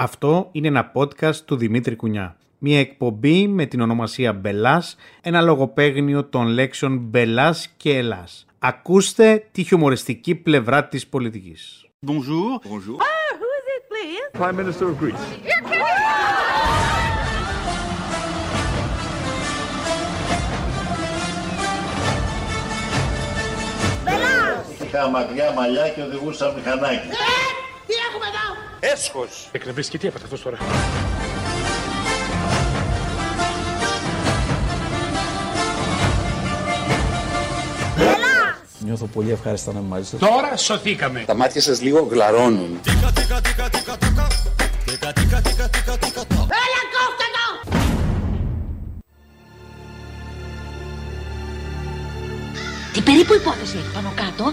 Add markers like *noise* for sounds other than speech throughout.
Αυτό είναι ένα podcast του Δημήτρη Κουνιά. Μια εκπομπή με την ονομασία Μπελάς, ένα λογοπαίγνιο των λέξεων Μπελάς και Ελλάς. Ακούστε τη χιουμοριστική πλευρά της πολιτικής. Bonjour. Bonjour. Ah, who is it, please? Prime Minister of Greece. You're kidding! Είχα μακριά μαλλιά και οδηγούσα μηχανάκι. Τι έχουμε εδώ! Έσχος. Εκνευρίσει και τι έπαθε αυτός τώρα; Νιώθω πολύ ευχάριστα να είμαι μαζί σας. Τώρα σωθήκαμε. Τα μάτια σας λίγο γλαρώνουν. Έλα κόφτε το! Τι περίπου υπόθεση έχει πάνω κάτω.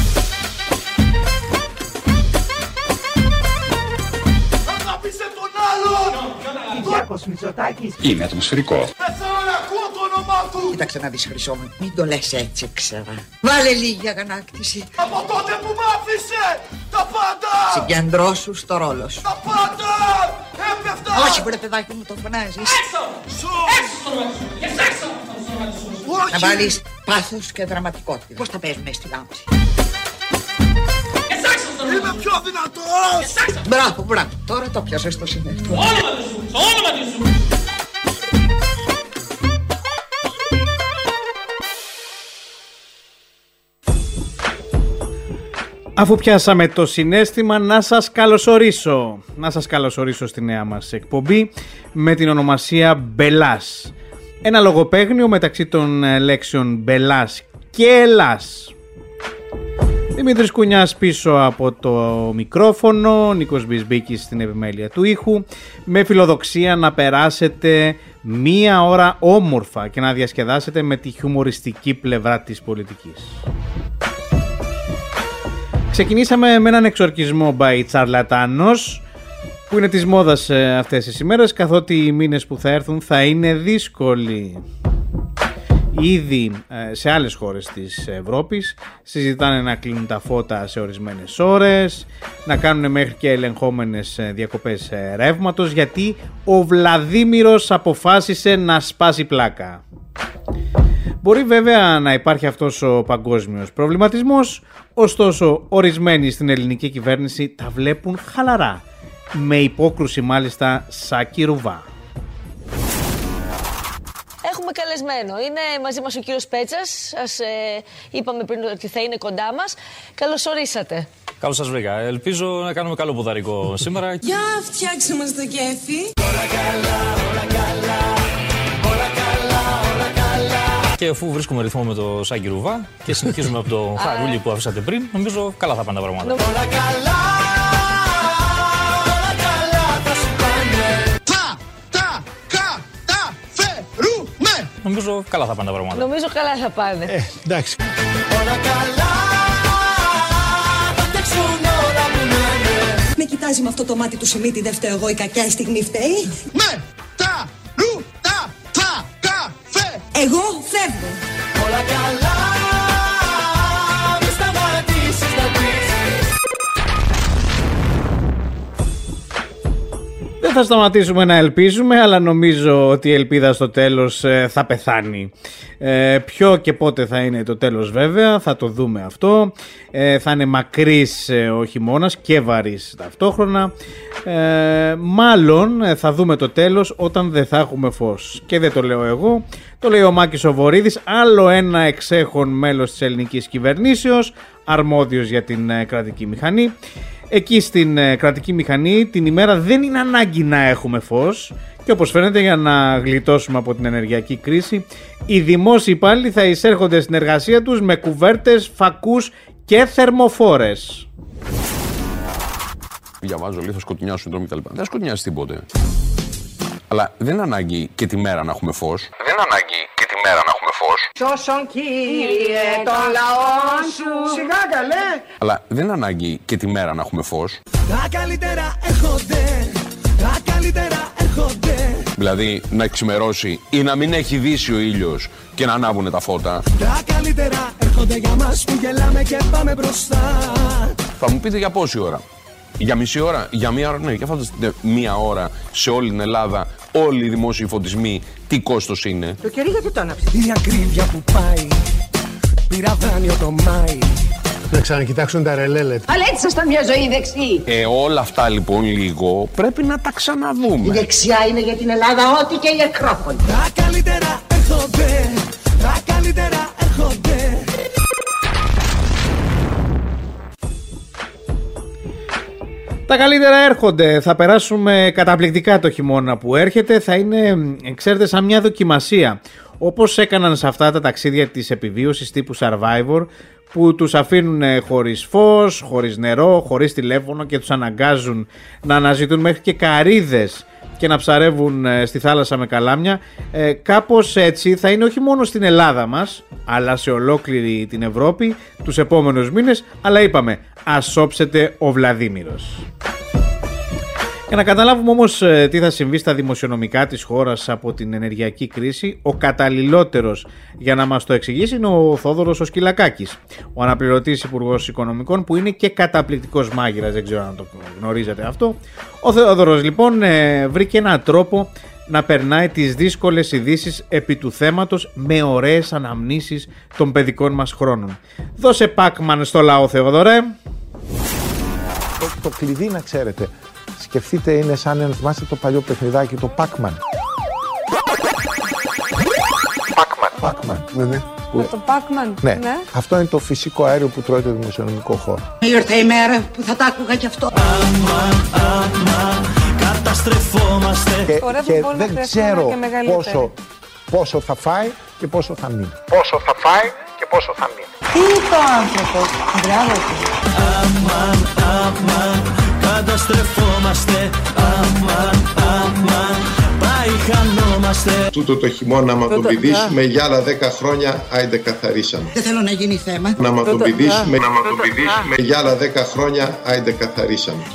Είναι ατμοσφαιρικό. Κοίταξε να δεις χρυσό μου, μην το λες έτσι ξέρα. Βάλε λίγη αγανάκτηση. Από τότε που μ' άφησε τα πάντα! Συγκεντρώσου στο ρόλο σου. Τα πάντα! Έπεφτα! Όχι βρε παιδάκι μου το φωνάζεις. Να βάλεις πάθος και δραματικότητα. Πώς τα παίζουμε στη λάμψη; Είμαι πιο δυνατός! Μπράβο, μπράβο. Τώρα το πιάσες στο συνέστημα. Αφού πιάσαμε το συναίσθημα να σας καλωσορίσω. Να σας καλωσορίσω στη νέα μας εκπομπή με την ονομασία Μπελλάς. Ένα λογοπαίγνιο μεταξύ των ε, λέξεων Μπελάς και Ελλάς. Δημήτρης Κουνιάς πίσω από το μικρόφωνο, Νίκος Μπισμπίκης στην επιμέλεια του ήχου, με φιλοδοξία να περάσετε μία ώρα όμορφα και να διασκεδάσετε με τη χιουμοριστική πλευρά της πολιτικής. Ξεκινήσαμε με έναν εξορκισμό by τσαρλατάνος που είναι της μόδας ε, αυτές τις ημέρες καθότι οι μήνες που θα έρθουν θα είναι δύσκολοι. Ήδη ε, σε άλλες χώρες της Ευρώπης συζητάνε να κλείνουν τα φώτα σε ορισμένες ώρες, να κάνουν μέχρι και ελεγχόμενες ε, διακοπές ε, ρεύματος γιατί ο Βλαδίμηρος αποφάσισε να σπάσει πλάκα. Μπορεί βέβαια να υπάρχει αυτός ο παγκόσμιος προβληματισμός, ωστόσο ορισμένοι στην ελληνική κυβέρνηση τα βλέπουν χαλαρά, με υπόκρουση μάλιστα Σάκη Ρουβά. Έχουμε καλεσμένο. Είναι μαζί μας ο κύριος Πέτσας. Σας ε, είπαμε πριν ότι θα είναι κοντά μας. Καλώς ορίσατε. Καλώς σας βρήκα. Ελπίζω να κάνουμε καλό ποδαρικό σήμερα. Για φτιάξε μας το κέφι. Και αφού βρίσκουμε ρυθμό με το Σάκη Ρουβά και συνεχίζουμε από το χαρούλι που αφήσατε πριν, νομίζω καλά θα πάνε τα πράγματα. Τα, Νομίζω καλά θα πάνε τα πράγματα. Νομίζω καλά θα πάνε. Ε, εντάξει. Με κοιτάζει με αυτό το μάτι του Σιμίτη, δεν φταίω εγώ η κακιά η στιγμή φταίει. Με, τα, ρου, τα, θα, κα, φε! Εγώ φεύγω. Δεν θα σταματήσουμε να ελπίζουμε, αλλά νομίζω ότι η ελπίδα στο τέλος ε, θα πεθάνει. Ε, ποιο και πότε θα είναι το τέλος βέβαια, θα το δούμε αυτό. Ε, θα είναι μακρύς ε, ο χειμώνας και βαρύς ταυτόχρονα. Ε, μάλλον ε, θα δούμε το τέλος όταν δεν θα έχουμε φως. Και δεν το λέω εγώ, το λέει ο Μάκης ο Βορύδης, άλλο ένα εξέχον μέλος της ελληνικής κυβερνήσεως, αρμόδιος για την ε, κρατική μηχανή. Εκεί στην ε, κρατική μηχανή την ημέρα δεν είναι ανάγκη να έχουμε φως και όπως φαίνεται για να γλιτώσουμε από την ενεργειακή κρίση οι δημόσιοι υπάλληλοι θα εισέρχονται στην εργασία τους με κουβέρτες, φακούς και θερμοφόρες. Διαβάζω λίγο, θα σκοτεινιάσουν οι δρόμοι κτλ. Δεν θα σκοτεινιάσει τίποτε. Αλλά δεν είναι ανάγκη και τη μέρα να έχουμε φως. Δεν είναι ανάγκη και τη μέρα να έχουμε φως. Σώσον κύριε τον λαό σου. Σιγά καλέ. Αλλά δεν είναι ανάγκη και τη μέρα να έχουμε φως. Τα καλύτερα έρχονται, τα καλύτερα έρχονται. Δηλαδή να ξημερώσει ή να μην έχει δύσει ο ήλιος και να ανάβουν τα φώτα. Τα καλύτερα έρχονται για μας που γελάμε και πάμε μπροστά. Θα μου πείτε για πόση ώρα. Για μισή ώρα, για μία ώρα, ναι, για φανταστείτε μία ώρα σε όλη την Ελλάδα, όλοι οι δημόσιοι φωτισμοί, τι κόστος είναι. Το κερί γιατί το άναψες; Η ακρίβεια που πάει, πήρα δάνειο το Μάη. Να ξανακοιτάξουν τα ρελέλετ. Αλλά έτσι ήσασταν μια ζωή δεξί. Ε, όλα αυτά λοιπόν λίγο πρέπει να τα Η ξαναδούμε. δεξιά είναι για την Ελλάδα ό,τι και η Ακρόπολη. Τα καλύτερα έρχονται, τα καλύτερα έρχονται. Τα καλύτερα έρχονται. Θα περάσουμε καταπληκτικά το χειμώνα που έρχεται. Θα είναι, μ, ξέρετε, σαν μια δοκιμασία. Όπως έκαναν σε αυτά τα ταξίδια της επιβίωσης τύπου Survivor που τους αφήνουν ε, χωρίς φως, χωρίς νερό, χωρίς τηλέφωνο και τους αναγκάζουν να αναζητούν μέχρι και καρύδες και να ψαρεύουν ε, στη θάλασσα με καλάμια. Ε, κάπως έτσι θα είναι όχι μόνο στην Ελλάδα μας, αλλά σε ολόκληρη την Ευρώπη τους επόμενους μήνες. Αλλά είπαμε, ας σώψετε ο Βλαδίμηρος. Για να καταλάβουμε όμως ε, τι θα συμβεί στα δημοσιονομικά της χώρας από την ενεργειακή κρίση, ο καταλληλότερος για να μας το εξηγήσει είναι ο Θόδωρος ο Σκυλακάκης, ο αναπληρωτής Υπουργός Οικονομικών που είναι και καταπληκτικός μάγειρας, δεν ξέρω αν το γνωρίζετε αυτό. Ο Θόδωρος λοιπόν ε, βρήκε έναν τρόπο να περνάει τις δύσκολες ειδήσεις επί του θέματος με ωραίες αναμνήσεις των παιδικών μας χρόνων. Δώσε Πάκμαν στο λαό Θεοδωρέ. Το, το κλειδί να ξέρετε. Σκεφτείτε είναι σαν να θυμάστε το παλιό παιχνιδάκι, το Pac-Man. Pac-Man. Pac-Man. Ναι, ναι. Που- Το Pac-Man. ναι. Αυτό είναι το φυσικό αέριο που τρώει το δημοσιονομικό χώρο. Ήρθε η μέρα που θα τα άκουγα κι αυτό. Καταστρεφόμαστε. Και, Ωραία, και μπορούμε να δεν χρειαστούμε ξέρω και μεγαλύτερη. πόσο, πόσο θα φάει και πόσο θα μείνει. Πόσο θα φάει και πόσο θα μείνει. Τι είπε ο άνθρωπος. Μπράβο του. Αμαν, αμαν, καταστρεφόμαστε. Αμαν, αμαν, πάει χανόμαστε. Τούτο το χειμώνα, άμα τον Τούτο- πηδήσουμε, για άλλα 10 χρόνια, άιντε καθαρίσαμε. Δεν θέλω να γίνει θέμα. Να μα τον Τούτο- πηδήσουμε, Α. να μα τον πηδήσουμε, για άλλα 10 χρόνια, άιντε καθαρίσαμε. *laughs*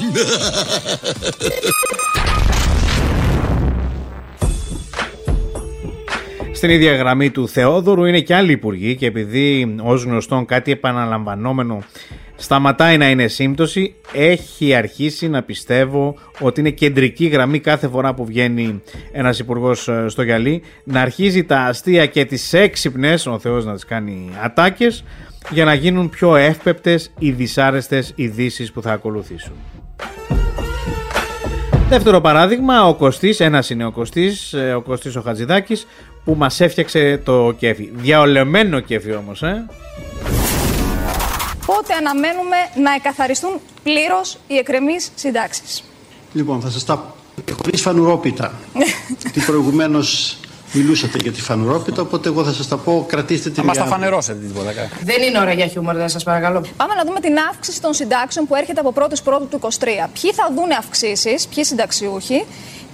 Στην ίδια γραμμή του Θεόδωρου είναι και άλλοι υπουργοί και επειδή ως γνωστόν κάτι επαναλαμβανόμενο σταματάει να είναι σύμπτωση, έχει αρχίσει να πιστεύω ότι είναι κεντρική γραμμή κάθε φορά που βγαίνει ένας υπουργός ε, στο γυαλί να αρχίζει τα αστεία και τις έξυπνες, ο Θεός να τις κάνει ατάκες, για να γίνουν πιο εύπεπτες οι δυσάρεστες ειδήσεις που θα ακολουθήσουν. Δεύτερο παράδειγμα, ο Κωστής, ένας είναι ο Κωστής, ε, ο Κωστής ο Χατζηδάκης, που μας έφτιαξε το κέφι. Διαολεμένο κέφι όμως, ε. Πότε αναμένουμε να εκαθαριστούν πλήρως οι εκκρεμείς συντάξεις; Λοιπόν, θα σας τα πω χωρίς φανουρόπιτα. *laughs* Τι προηγουμένως μιλούσατε για τη φανουρόπιτα, οπότε εγώ θα σας τα πω, κρατήστε την Θα μας τα για- φανερώσετε τίποτα. Δεν είναι ώρα για χιούμορ, δεν σας παρακαλώ. Πάμε να δούμε την αύξηση των συντάξεων που έρχεται από 1η Πρώτου του 23. Ποιοι θα δουν αυξήσεις, ποιοι συνταξιούχοι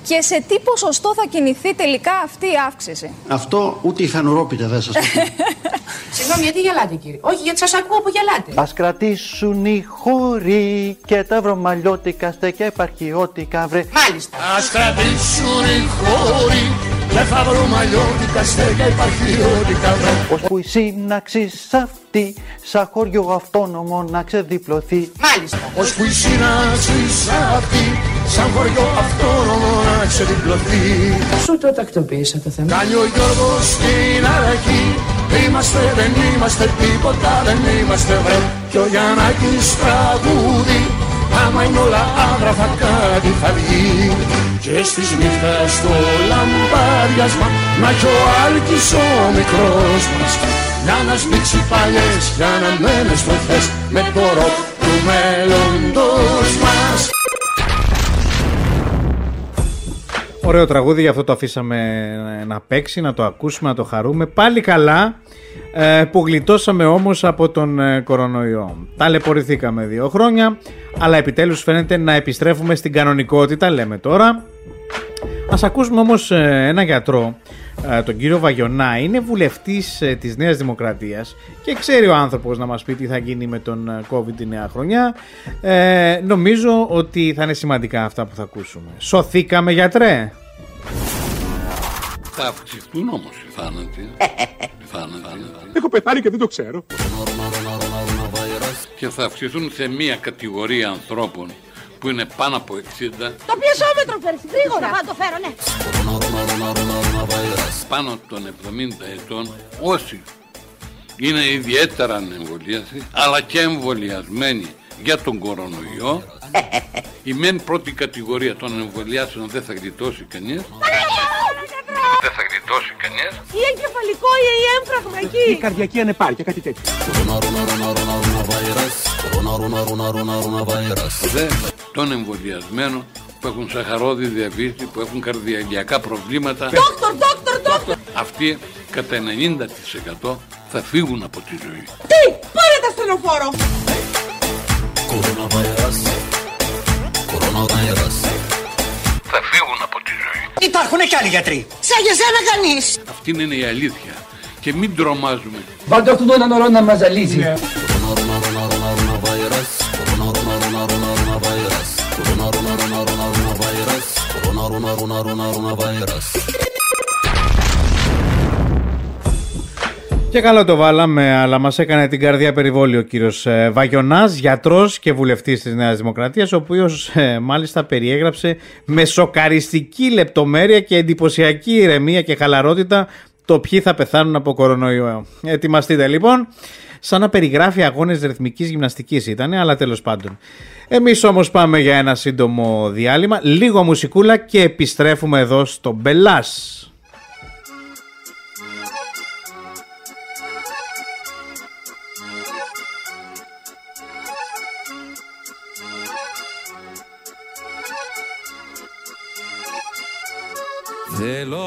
και σε τι ποσοστό θα κινηθεί τελικά αυτή η αύξηση; Αυτό ούτε η φανουρόπιτα δεν σας το πει. *laughs* Συγγνώμη, γιατί γελάτε κύριε; Όχι, γιατί σας ακούω που γελάτε. Ας κρατήσουν οι χώροι και τα ευρωμαλλιώτικα στέκια επαρχιώτικα βρε. Μάλιστα. Ας κρατήσουν οι χώροι και θα βρούμε αλλιώτικα στέκια υπαρχιώτικα βρε. Ώσπου η σύνταξη σ' αυτή σαν χωριό αυτόνομο να ξεδιπλωθεί. Μάλιστα. Ώσπου η σύναξη αυτή σαν χωριό αυτόνομο να ξεδιπλωθεί. Σου το τακτοποίησα το θέμα. Κάνει ο Γιώργος στην αραχή Είμαστε, δεν είμαστε τίποτα, δεν είμαστε βρε Κι ο Γιαννάκης τραγούδι Άμα είναι όλα άντρα θα κάτι θα βγει. Και στις νύχτες στο λαμπάδιασμα Να κι ο Άλκης ο μικρός μας. Για να σμίξει παλιές, για να μένες στροφές Με το ροκ του μέλλοντος μας. Ωραίο τραγούδι, γι' αυτό το αφήσαμε να παίξει, να το ακούσουμε, να το χαρούμε. Πάλι καλά. ε, που γλιτώσαμε όμως από τον ε, κορονοϊό. Ταλαιπωρηθήκαμε δύο χρόνια, αλλά επιτέλους φαίνεται να επιστρέφουμε στην κανονικότητα, λέμε τώρα. Ας ακούσουμε όμως ε, ένα γιατρό, ε, τον κύριο Βαγιονά, είναι βουλευτής ε, της Νέας Δημοκρατίας και ξέρει ο άνθρωπος να μας πει τι θα γίνει με τον ε, COVID τη νέα χρονιά. Ε, νομίζω ότι θα είναι σημαντικά αυτά που θα ακούσουμε. Σωθήκαμε γιατρέ; Θα αυξηθούν όμως οι θάνατοι. Οι θάνατοι. Έχω πεθάνει και δεν το ξέρω. Και θα αυξηθούν σε μία κατηγορία ανθρώπων που είναι πάνω από 60. Το πιεσόμετρο φέρεις γρήγορα. Θα το φέρω, ναι. Πάνω των 70 ετών όσοι είναι ιδιαίτερα ανεμβολίαστοι αλλά και εμβολιασμένοι για τον κορονοϊό *laughs* η μεν πρώτη κατηγορία των εμβολιάσεων δεν θα γλιτώσει κανείς δεν θα γλιτώσει κανείς Ή εγκεφαλικό ή η έμφραγμα εκεί. Η καρδιακή ανεπάρκεια, κάτι τέτοιο. δε των εμβολιασμένων που έχουν σαχαρόδι διαβήτη, που έχουν καρδιαγιακά προβλήματα Δόκτωρ, δόκτωρ, δόκτωρ. αυτοί κατά 90% θα φύγουν από τη ζωή. Τι, πάρε τα στενοφόρο. Θα φύγουν από τη ζωή. Υπάρχουν και άλλοι γιατροί. Σαν για σένα κανείς. Αυτή είναι η αλήθεια. Και μην τρομάζουμε. Βάλτε αυτόν τον νερό να μας ζαλίζει. Και καλό το βάλαμε, αλλά μας έκανε την καρδιά περιβόλη ο κύριος ε, Βαγιονάς, γιατρός και βουλευτής της Νέας Δημοκρατίας, ο οποίος ε, μάλιστα περιέγραψε με σοκαριστική λεπτομέρεια και εντυπωσιακή ηρεμία και χαλαρότητα το ποιοι θα πεθάνουν από κορονοϊό. Ετοιμαστείτε λοιπόν, σαν να περιγράφει αγώνες ρυθμικής γυμναστικής ήταν, αλλά τέλος πάντων. Εμείς όμως πάμε για ένα σύντομο διάλειμμα, λίγο μουσικούλα και επιστρέφουμε εδώ στο Μπελάς.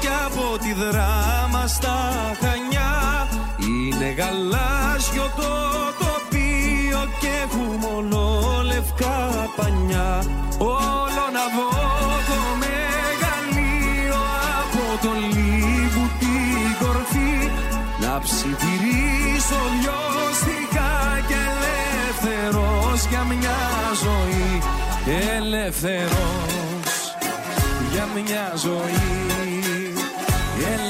και από τη δράμα στα Χανιά. Είναι γαλάζιο το τοπίο και έχουμε ολόλευκα πανιά. Όλο να δω το μεγαλείο από το λίγου την κορφή. Να ψιθυρίσω λιώστικα και ελεύθερος για μια ζωή. Ελεύθερος για μια ζωή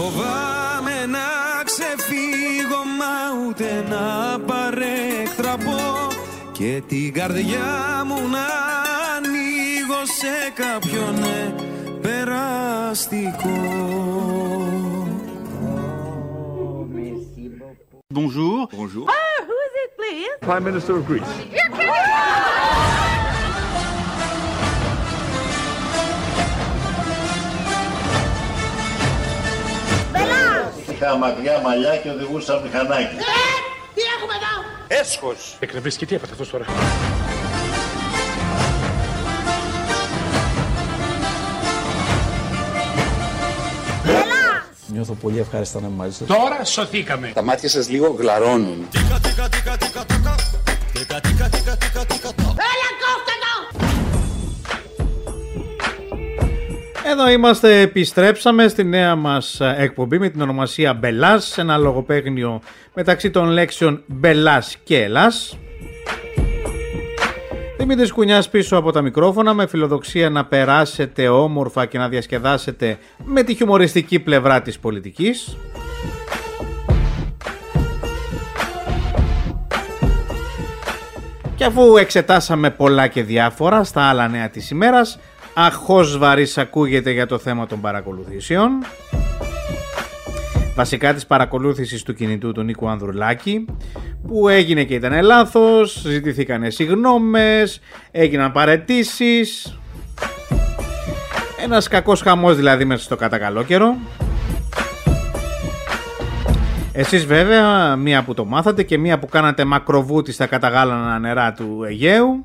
Φοβάμαι να ξεφύγω μα ούτε να παρέκτραπω Και την καρδιά μου να ανοίγω σε κάποιον ναι, περαστικό Bonjour. Bonjour. Ah, who is it, please? Prime Minister of Greece. You're kidding! Είχα μακριά μαλλιά και οδηγούσα μηχανάκι. Τι έχουμε εδώ! Έσχος. Εκνευρίσει και τι έπαθε αυτός τώρα. Νιώθω πολύ ευχάριστα να είμαι μαζί σας. Τώρα σωθήκαμε. Τα μάτια σας λίγο γλαρώνουν. Έλα, Εδώ είμαστε, επιστρέψαμε στη νέα μας ε, εκπομπή με την ονομασία Μπελάς, ένα λογοπαίγνιο μεταξύ των λέξεων Μπελάς και Ελλάς. Δημήτρης Κουνιάς πίσω από τα μικρόφωνα με φιλοδοξία να περάσετε όμορφα και να διασκεδάσετε με τη χιουμοριστική πλευρά της πολιτικής. Και αφού εξετάσαμε πολλά και διάφορα στα άλλα νέα της ημέρας, αχώς βαρύς ακούγεται για το θέμα των παρακολουθήσεων. Βασικά της παρακολούθησης του κινητού του Νίκου Ανδρουλάκη, που έγινε και ήταν λάθος, ζητηθήκαν συγγνώμες, έγιναν παρετήσεις. Ένας κακός χαμός δηλαδή μέσα στο κατακαλό καιρό. Εσείς βέβαια, μία που το μάθατε και μία που κάνατε μακροβούτι στα καταγάλανα νερά του Αιγαίου.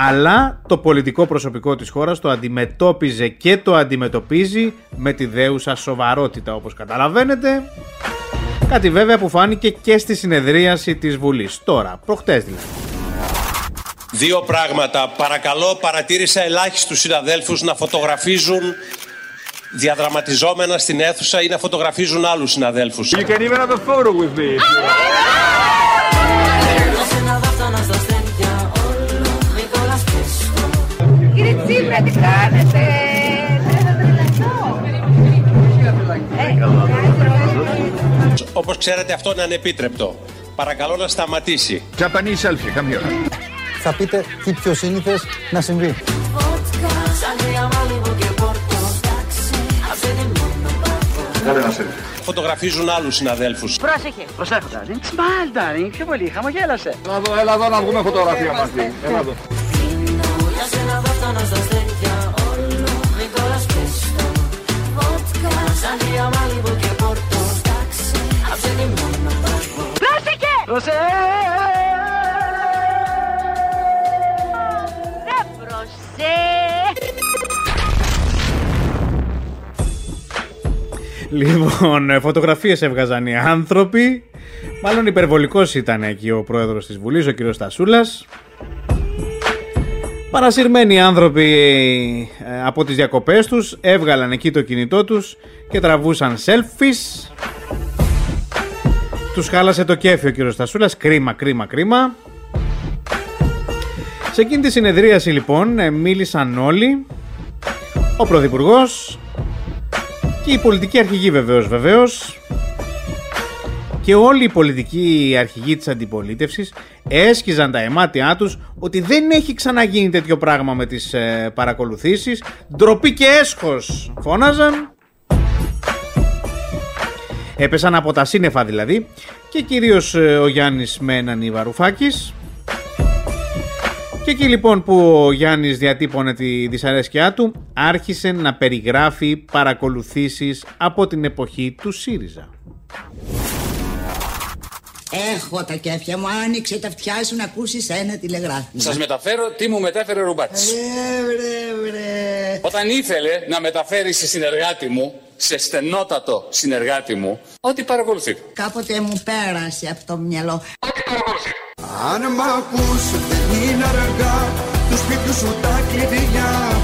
Αλλά το πολιτικό προσωπικό της χώρας το αντιμετώπιζε και το αντιμετωπίζει με τη δέουσα σοβαρότητα όπως καταλαβαίνετε. Κάτι βέβαια που φάνηκε και στη συνεδρίαση της Βουλής. Τώρα, προχτές δηλαδή. Δύο πράγματα. Παρακαλώ, παρατήρησα ελάχιστους συναδέλφους να φωτογραφίζουν διαδραματιζόμενα στην αίθουσα ή να φωτογραφίζουν άλλους συναδέλφους. You can even have a photo with me. Κύριε Τσίπρα, τι κάνετε! Όπως ξέρετε αυτό είναι ανεπίτρεπτο. Παρακαλώ να σταματήσει. Japanese selfie, come here. Θα πείτε τι πιο σύνηθες να συμβεί. Κάνε ένα selfie. Φωτογραφίζουν άλλους συναδέλφους. Πρόσεχε! Προσέχω, darling. Smile, darling. Πιο πολύ. Χαμογέλασε. Έλα εδώ, έλα εδώ να βγούμε φωτογραφία μαζί. Έλα εδώ. Πρόσεχε! Ναι, προσέ! Λοιπόν, ε, φωτογραφίες έβγαζαν οι άνθρωποι. Μάλλον υπερβολικός ήταν εκεί ο πρόεδρος της Βουλής, ο κύριος Στασούλας. Παρασυρμένοι άνθρωποι ε, από τις διακοπές τους έβγαλαν εκεί το κινητό τους και τραβούσαν selfies. Τους χάλασε το κέφι ο κύριος Στασούλας. Κρίμα, κρίμα, κρίμα. Σε εκείνη τη συνεδρίαση λοιπόν ε, μίλησαν όλοι. Ο Πρωθυπουργός, και η πολιτική αρχηγή βεβαίως βεβαίως και όλοι οι πολιτικοί αρχηγοί της αντιπολίτευσης έσκυζαν τα αιμάτια τους ότι δεν έχει ξαναγίνει τέτοιο πράγμα με τις ε, παρακολουθήσεις. Ντροπή και έσχος φώναζαν. Έπεσαν από τα σύννεφα δηλαδή και κυρίως ε, ο Γιάννης με έναν Ιβαρουφάκης. Και εκεί λοιπόν που ο Γιάννης διατύπωνε τη δυσαρέσκειά του άρχισε να περιγράφει παρακολουθήσεις από την εποχή του ΣΥΡΙΖΑ. Έχω τα κέφια μου, άνοιξε τα αυτιά σου να ακούσεις ένα τηλεγράφημα. Σας μεταφέρω τι μου μετέφερε ο Ρουμπάτης. Όταν ήθελε να μεταφέρει σε συνεργάτη μου, σε στενότατο συνεργάτη μου, ότι παρακολουθεί. Κάποτε μου πέρασε από το μυαλό. Αν μ' ακούς δεν είναι αργά Του σπίτιου σου τα κλειδιά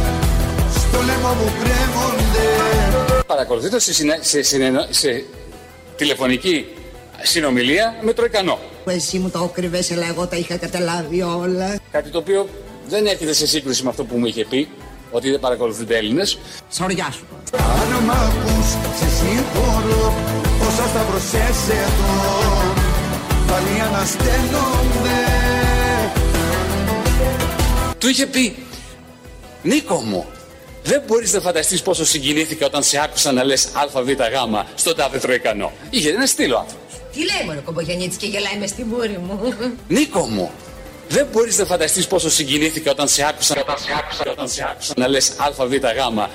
Στο λαιμό μου κρέμονται Παρακολουθείτε σε, συνε- σε, συνεννο- σε τηλεφωνική συνομιλία με τροικανό. Εσύ μου το κρύβες, αλλά εγώ τα είχα καταλάβει όλα. Κάτι το οποίο δεν έρχεται σε σύγκριση με αυτό που μου είχε πει, ότι δεν παρακολουθούνται Έλληνες. Σωριά σου. Αν μ' ακούς σε συγχωρώ Όσα σταυρωσές εδώ Πάλι ανασταίνονται Του είχε πει Νίκο μου, δεν μπορείς να φανταστείς πόσο συγκινήθηκα όταν σε άκουσα να λες ΑΒΓ στον τάδε τροϊκανό. Είχε ένα στήλο άνθρωπο. Τι λέει μωρό κομπογιανίτης και γελάει μες στη μούρη μου; Νίκο μου, δεν μπορείς να φανταστείς πόσο συγκινήθηκα όταν σε άκουσα, όταν σε άκουσα, όταν σε άκουσα να λες ΑΒΓ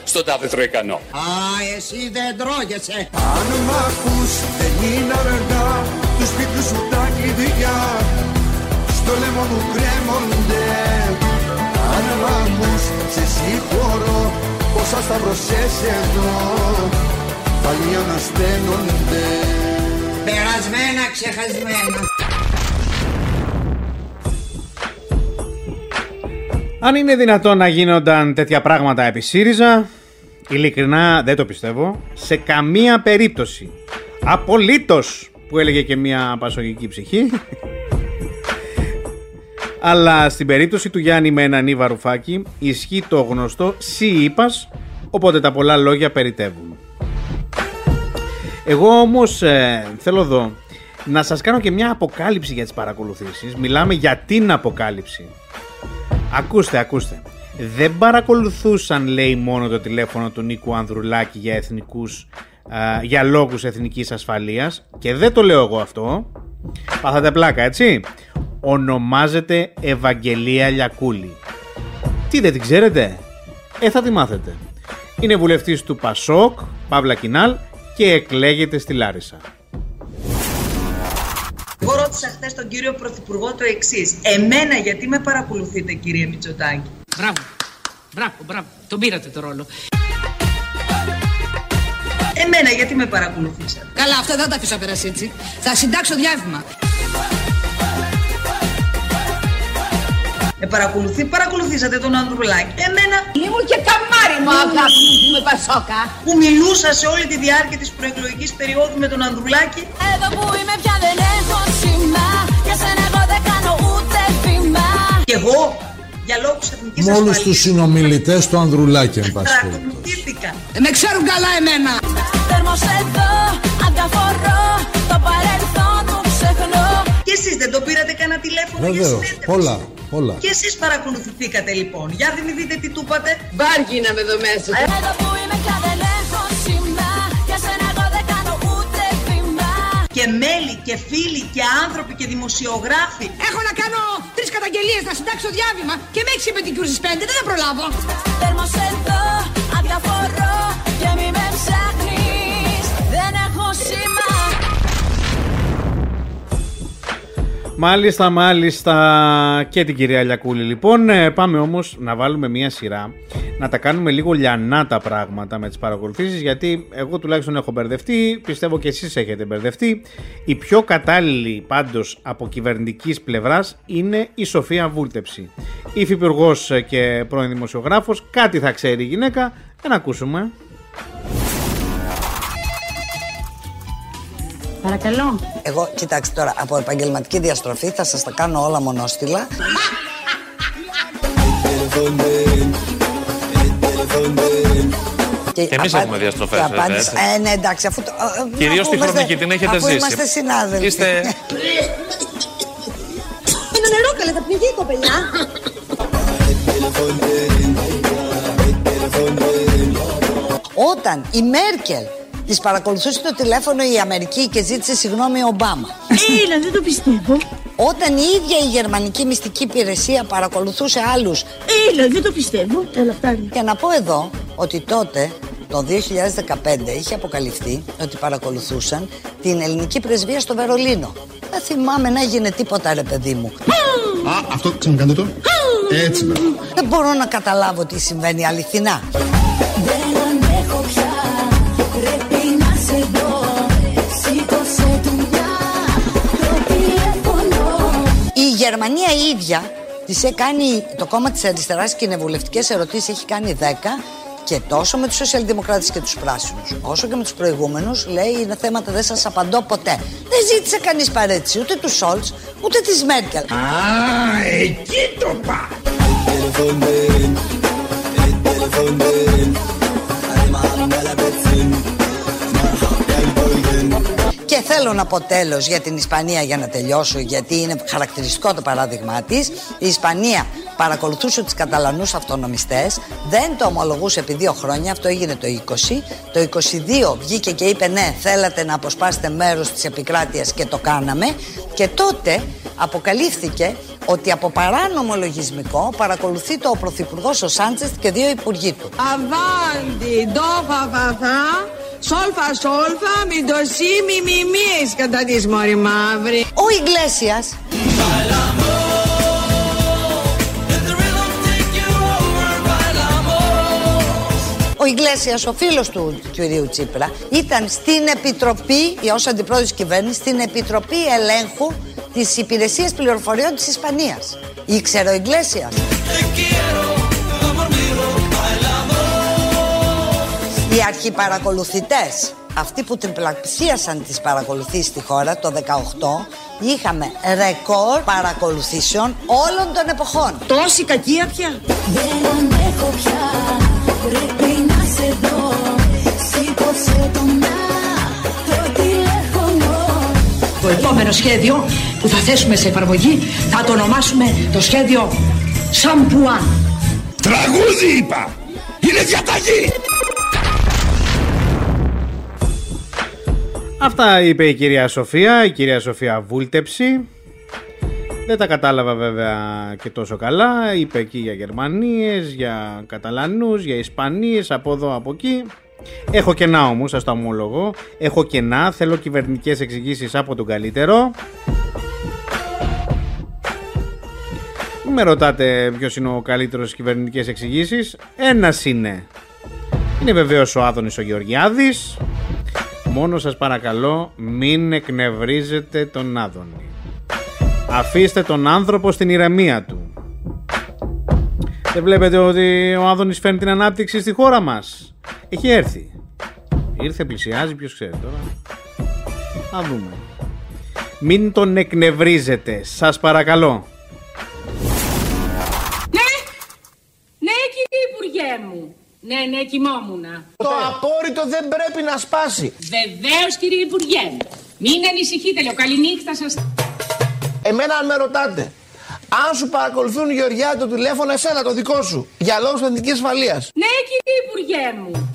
στον τάδε τροϊκανό. Α, εσύ δεν τρώγεσαι. Αν μ' ακούς δεν είναι αργά Τους σπίτου σου τα κλειδιά Στο λαιμό μου κρέμονται Αν μ' ακούς σε συγχωρώ Πόσα σταυρωσές εδώ Πάλι ανασταίνονται Περασμένα, ξεχασμένα. Αν είναι δυνατόν να γίνονταν τέτοια πράγματα επί ΣΥΡΙΖΑ, ειλικρινά δεν το πιστεύω, σε καμία περίπτωση. Απολύτως, που έλεγε και μια πασογική ψυχή. Αλλά στην περίπτωση του Γιάννη με έναν Ήβα Ρουφάκη ισχύει το γνωστό «σι είπας», οπότε τα πολλά λόγια περιτεύουν. Εγώ όμως ε, θέλω εδώ να σας κάνω και μια αποκάλυψη για τις παρακολουθήσεις. Μιλάμε για την αποκάλυψη. Ακούστε, ακούστε. Δεν παρακολουθούσαν, λέει, μόνο το τηλέφωνο του Νίκου Ανδρουλάκη για εθνικούς, α, για λόγους εθνικής ασφαλείας και δεν το λέω εγώ αυτό. Πάθατε πλάκα, έτσι. Ονομάζεται Ευαγγελία Λιακούλη. Τι δεν την ξέρετε; Ε, θα τη μάθετε. Είναι βουλευτής του Πασόκ, Παύλα Κινάλ και εκλέγεται στη Λάρισα. Εγώ ρώτησα χθες τον κύριο Πρωθυπουργό το εξής. Εμένα γιατί με παρακολουθείτε, κύριε Μητσοτάκη; Μπράβο. Μπράβο, μπράβο. Τον πήρατε το ρόλο. Εμένα γιατί με παρακολουθήσατε; Καλά, αυτό δεν τα αφήσω να περάσει έτσι. Θα συντάξω διάβημα. Με παρακολουθεί, παρακολουθήσατε τον Ανδρουλάκη. Εμένα. Ήμουν και καμάρι μου, αγάπη μου, με πασόκα. Που μιλούσα σε όλη τη διάρκεια της προεκλογικής περίοδου με τον Ανδρουλάκη. Εδώ που είμαι πια δεν έχω σήμα Για σένα εγώ δεν κάνω ούτε βήμα Και εγώ για λόγους εθνικής Με όλου τους συνομιλητές του Ανδρουλάκη, εν πάση περιπτώσει. Παρακολουθήθηκα. Ε, με ξέρουν καλά εμένα. Θέρμος εδώ, αδιαφορώ Το παρελθόν μου ξεχνώ Και εσείς δεν το πήρατε κανένα τηλέφωνο για Βεβαίως. συνέντευξη. Πολλά. Πολλά. Και εσείς παρακολουθηθήκατε λοιπόν. Για δεν δείτε τι του είπατε. Μπάργιναμε εδώ μέσα. Εδώ που είμαι πια δεν έχω σήμα Για σένα εγώ δεν κάνω ούτε βήμα Και μέλη και φίλοι και άνθρωποι και δημοσιογράφοι. Έχω να κάνω τρεις καταγγελίες, να συντάξω διάβημα και με έξι με την στι πέντε. Δεν θα προλάβω. Θέρμος εδώ, αδιαφορώ Και μη με ψάχνεις Δεν έχω σήμα Μάλιστα, μάλιστα και την κυρία Λιακούλη. Λοιπόν, ε, πάμε όμως να βάλουμε μία σειρά, να τα κάνουμε λίγο λιανά τα πράγματα με τις παρακολουθήσεις, γιατί εγώ τουλάχιστον έχω μπερδευτεί, πιστεύω και εσείς έχετε μπερδευτεί. Η πιο κατάλληλη πάντως από κυβερνητικής πλευράς είναι η Σοφία Βούλτεψη. Υφυπουργός και πρώην δημοσιογράφος, κάτι θα ξέρει η γυναίκα, να ακούσουμε. Παρακαλώ. Εγώ, κοιτάξτε τώρα, από επαγγελματική διαστροφή θα σας τα κάνω όλα μονόστιλα. Και εμείς έχουμε διαστροφές, και βέβαια, απάντησα- έτσι. Ε, ναι, εντάξει, αφού το, ε, Κυρίως αφού τη είμαστε- χρονική την έχετε αφού ζήσει. είμαστε συνάδελφοι. Είστε- *laughs* Ένα νερό καλέ θα πνιγεί η κοπελιά Όταν η Μέρκελ της παρακολουθούσε το τηλέφωνο η Αμερική και ζήτησε συγγνώμη ο Ομπάμα. Έλα δεν το πιστεύω Όταν η ίδια η γερμανική μυστική υπηρεσία παρακολουθούσε άλλου. Έλα δεν το πιστεύω Έλα φτάνει Και να πω εδώ ότι τότε, το 2015, είχε αποκαλυφθεί ότι παρακολουθούσαν την ελληνική πρεσβεία στο Βερολίνο. Δεν θυμάμαι να έγινε τίποτα, ρε παιδί μου. Α, αυτό ξανακάντε το. Έτσι. μπράβο. Δεν μπορώ να καταλάβω τι συμβαίνει αληθινά. Γερμανία η ίδια της έχει κάνει το κόμμα της αριστεράς και κοινοβουλευτικέ ερωτήσεις έχει κάνει 10 και τόσο με τους σοσιαλδημοκράτες και τους πράσινους, όσο και με τους προηγούμενους, λέει είναι θέματα δεν σας απαντώ ποτέ. Δεν ζήτησε κανείς παρέτηση ούτε του Σόλτς ούτε της Μέρκελ. Α, εκεί το πά. θέλω να πω τέλος για την Ισπανία για να τελειώσω, γιατί είναι χαρακτηριστικό το παράδειγμά της. Η Ισπανία παρακολουθούσε τους Καταλανούς αυτονομιστές, δεν το ομολογούσε επί δύο χρόνια, αυτό έγινε το 20. Το 22 βγήκε και είπε ναι, θέλατε να αποσπάσετε μέρος της επικράτειας και το κάναμε. Και τότε αποκαλύφθηκε ότι από παράνομο λογισμικό παρακολουθεί το ο Πρωθυπουργό ο Σάντσεθ και δύο υπουργοί του. Αβάντι, ντόφα φαφά, σόλφα σόλφα, μην το σι, μη μη μη, κατά της μόρι μαύρη. Ο Ιγκλέσιας Ο Ιγκλέσιας, ο φίλος του κυρίου Τσίπρα, ήταν στην Επιτροπή, ως αντιπρόεδρος κυβέρνησης, στην Επιτροπή Ελέγχου της Υπηρεσίας Πληροφοριών της Ισπανίας. Ήξερε ο Ιγκλέσιας. Οι αρχιπαρακολουθητές, αυτοί που τριπλαξίασαν τις παρακολουθήσεις στη χώρα το 18, είχαμε ρεκόρ παρακολουθήσεων όλων των εποχών. Τόση κακία πια. Δεν αντέχω πια, πρέπει να σε δω Σήκωσε το να, το τηλέφωνο Το επόμενο σχέδιο που θα θέσουμε σε εφαρμογή θα το ονομάσουμε το σχέδιο Σαμπουάν. Τραγούδι είπα! Είναι διαταγή! Αυτά είπε η κυρία Σοφία, η κυρία Σοφία Βούλτεψη. Δεν τα κατάλαβα βέβαια και τόσο καλά. Είπε εκεί για Γερμανίες, για Καταλανούς, για Ισπανίες, από εδώ, από εκεί. Έχω κενά όμως, σας το ομολογώ. Έχω κενά, θέλω κυβερνητικές εξηγήσεις από τον καλύτερο. Μην με ρωτάτε ποιος είναι ο καλύτερος κυβερνητικές εξηγήσεις. Ένας είναι. Είναι βεβαίως ο Άδωνης ο Γεωργιάδης. Μόνο σας παρακαλώ μην εκνευρίζετε τον Άδωνη. Αφήστε τον άνθρωπο στην ηρεμία του. Δεν βλέπετε ότι ο Άδωνης φέρνει την ανάπτυξη στη χώρα μας; Έχει έρθει. Ήρθε, πλησιάζει, ποιος ξέρει τώρα. Θα δούμε. Μην τον εκνευρίζετε, σας παρακαλώ. Ναι, ναι κύριε Υπουργέ μου. Ναι, ναι, κοιμόμουνα. Το απόρριτο δεν πρέπει να σπάσει. Βεβαίως, κύριε Υπουργέ. μου. Μην ανησυχείτε, λέω. Καληνύχτα σας. Εμένα αν με ρωτάτε, αν σου παρακολουθούν οι Γεωργιάδη το τηλέφωνο, εσένα το δικό σου, για λόγους εθνικής ασφαλείας. Ναι, κύριε Υπουργέ μου.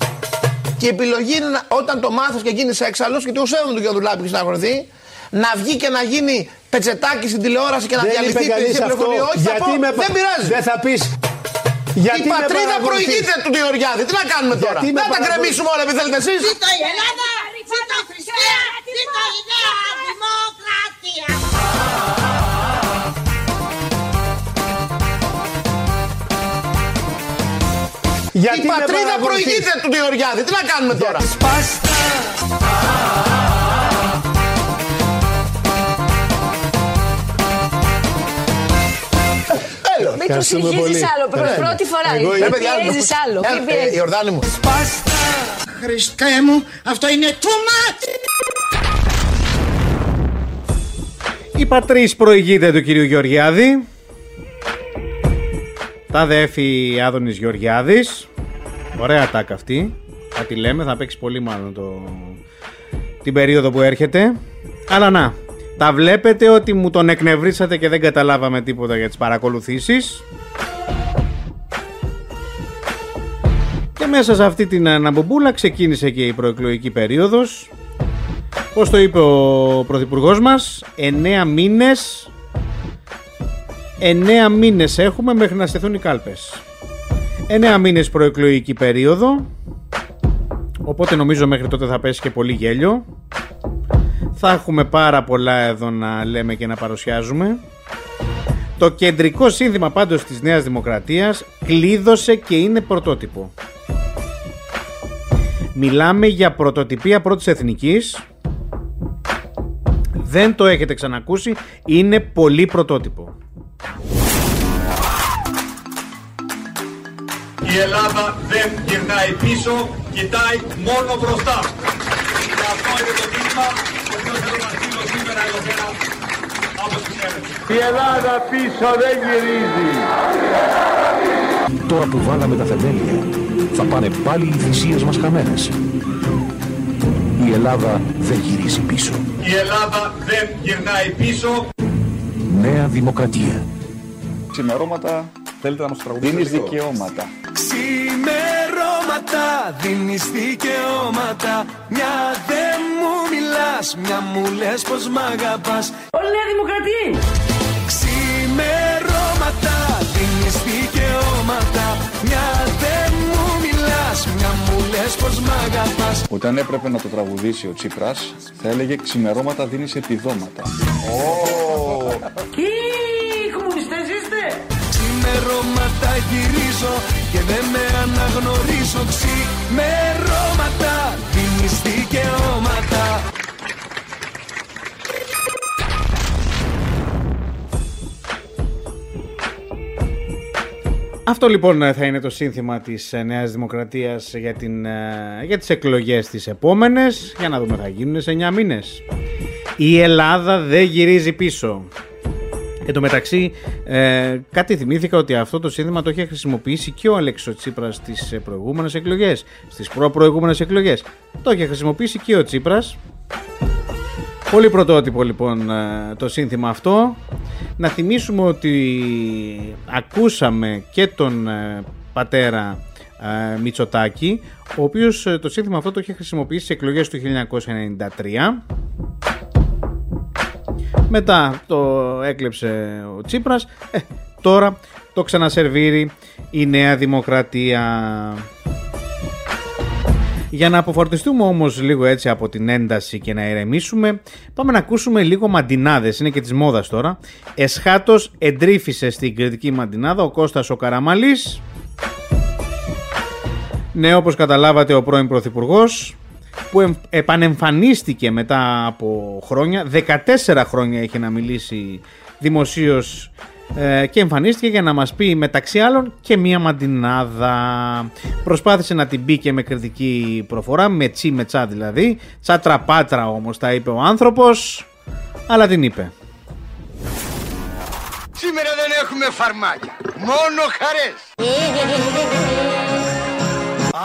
Και η επιλογή είναι να- όταν το μάθεις και γίνεις έξαλλος, γιατί ο σέβομαι τον κύριο Δουλάπη και συναγωνθεί, να βγει και να γίνει πετσετάκι στην τηλεόραση και να Δεν είπε διαλυθεί η κανείς υπηρεσία αυτό. πληροφοριών. Όχι, θα Γιατί πω, με πα- δεν πειράζει. Δεν θα πεις. Γιατί η με πατρίδα παρακολουθείς; προηγείται του Γεωργιάδη. Τι να κάνουμε τώρα; Γιατί με Δεν τα παρακολουθείς; γκρεμίσουμε όλα επειδή θέλετε εσείς. Ζήτω η Ελλάδα, ζήτω η θρησκεία, ζήτω η νέα δημοκρατία. Γιατί η με πατρίδα παρακολουθείς; προηγείται του Γεωργιάδη. Τι να κάνουμε τώρα; Έλα. Μην του συνεχίζεις άλλο. Πρω- Πρώτη φορά. Εγώ Μην είμαι. Ρε, παιδιά, πιέζεις μου- άλλο. Έλα, Μην ε, πιέζεις. Ιορδάνη μου. Χριστέ μου, αυτό είναι too much. Η πατρίς προηγείται του κυρίου Γεωργιάδη. Τα δέφει Άδωνης Γεωργιάδης. Ωραία τάκα αυτή. Θα τη λέμε, θα παίξει πολύ μάλλον το... την περίοδο που έρχεται. Αλλά να, τα βλέπετε ότι μου τον εκνευρίσατε και δεν καταλάβαμε τίποτα για τις παρακολουθήσεις. Και μέσα σε αυτή την αναμπομπούλα ξεκίνησε και η προεκλογική περίοδος. Πώς το είπε ο Πρωθυπουργός μας, 9 μήνες 9 μήνες έχουμε μέχρι να στεθούν οι κάλπες. 9 μήνες προεκλογική περίοδο. Οπότε νομίζω μέχρι τότε θα πέσει και πολύ γέλιο. Θα έχουμε πάρα πολλά εδώ να λέμε και να παρουσιάζουμε. Το κεντρικό σύνθημα πάντως της Νέας Δημοκρατίας κλείδωσε και είναι πρωτότυπο. Μιλάμε για πρωτοτυπία πρώτης εθνικής. Δεν το έχετε ξανακούσει. Είναι πολύ πρωτότυπο. Η Ελλάδα δεν γυρνάει πίσω, κοιτάει μόνο μπροστά. Και αυτό είναι το μήνυμα το οποίο θέλω να στείλω σήμερα εδώ πέρα από τις μέρες. Η Ελλάδα πίσω δεν γυρίζει. Τώρα που βάλαμε τα θεμέλια, θα πάνε πάλι οι θυσίες μας χαμένες. Η Ελλάδα δεν γυρίζει πίσω. Η Ελλάδα δεν γυρνάει πίσω. Νέα Δημοκρατία. Ξημερώματα θέλετε να μας τραγουδήσετε Δίνεις λίγο. δικαιώματα. Ξημερώματα δίνεις δικαιώματα Μια δεν μου μιλάς, μια μου λες πως μ' αγαπάς Όλη Νέα Δημοκρατία είναι. Ξημερώματα δίνεις δικαιώματα Μια δεν μου μιλάς, μια μου λες πως μ' αγαπάς Όταν έπρεπε να το τραγουδήσει ο Τσίπρας, θα έλεγε ξημερώματα δίνεις επιδόματα. Τι Ξημερώματα γυρίζω και δεν με αναγνωρίζω Ξημερώματα δίνεις δικαιώματα Αυτό λοιπόν θα είναι το σύνθημα της ε, Νέας Δημοκρατίας για, την, ε, για τις εκλογές τις επόμενες. Για να δούμε θα γίνουν σε 9 μήνες. Η Ελλάδα δεν γυρίζει πίσω. Εν τω μεταξύ, ε, κάτι θυμήθηκα ότι αυτό το σύνθημα το είχε χρησιμοποιήσει και ο Αλέξο Τσίπρας στις ε, προηγούμενες εκλογές, στις προ-προηγούμενες εκλογές. Το είχε χρησιμοποιήσει και ο Τσίπρας. Πολύ πρωτότυπο λοιπόν ε, το σύνθημα αυτό. Να θυμίσουμε ότι ακούσαμε και τον ε, πατέρα ε, Μητσοτάκη, ο οποίος ε, το σύνθημα αυτό το είχε χρησιμοποιήσει σε εκλογές του 1993. Μετά το έκλεψε ο Τσίπρας. Ε, τώρα το ξανασερβίρει η Νέα Δημοκρατία. Για να αποφορτιστούμε όμως λίγο έτσι από την ένταση και να ηρεμήσουμε, πάμε να ακούσουμε λίγο μαντινάδες, είναι και της μόδας τώρα. Εσχάτως εντρίφησε στην κριτική μαντινάδα ο Κώστας ο Καραμαλής. Ναι, όπως καταλάβατε ο πρώην Πρωθυπουργός, που εμ- επανεμφανίστηκε μετά από χρόνια, 14 χρόνια είχε να μιλήσει δημοσίως ε, και εμφανίστηκε για να μας πει μεταξύ άλλων και μία μαντινάδα. Προσπάθησε να την πει και με κριτική προφορά, με τσι με τσα δηλαδή, τσάτρα πάτρα όμως τα είπε ο άνθρωπος, αλλά την είπε. Σήμερα δεν έχουμε φαρμάκια, μόνο χαρές.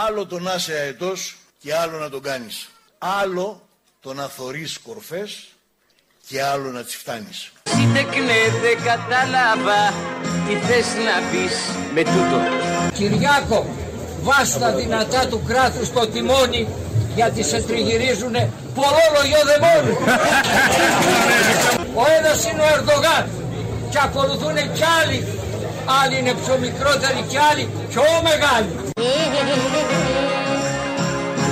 Άλλο το να είσαι αετός και άλλο να τον κάνεις. Άλλο το να θωρείς κορφές και άλλο να τις φτάνεις. Σύντεκνε δεν κατάλαβα τι θες να πεις με τούτο. Κυριάκο, βάσ' τα δυνατά του κράτους στο τιμόνι γιατί σε τριγυρίζουνε πολλόλογιο δαιμόνι. *laughs* ο ένας είναι ο Ερντογάν και ακολουθούν κι άλλοι. Άλλοι είναι πιο μικρότεροι κι άλλοι πιο μεγάλοι. *laughs*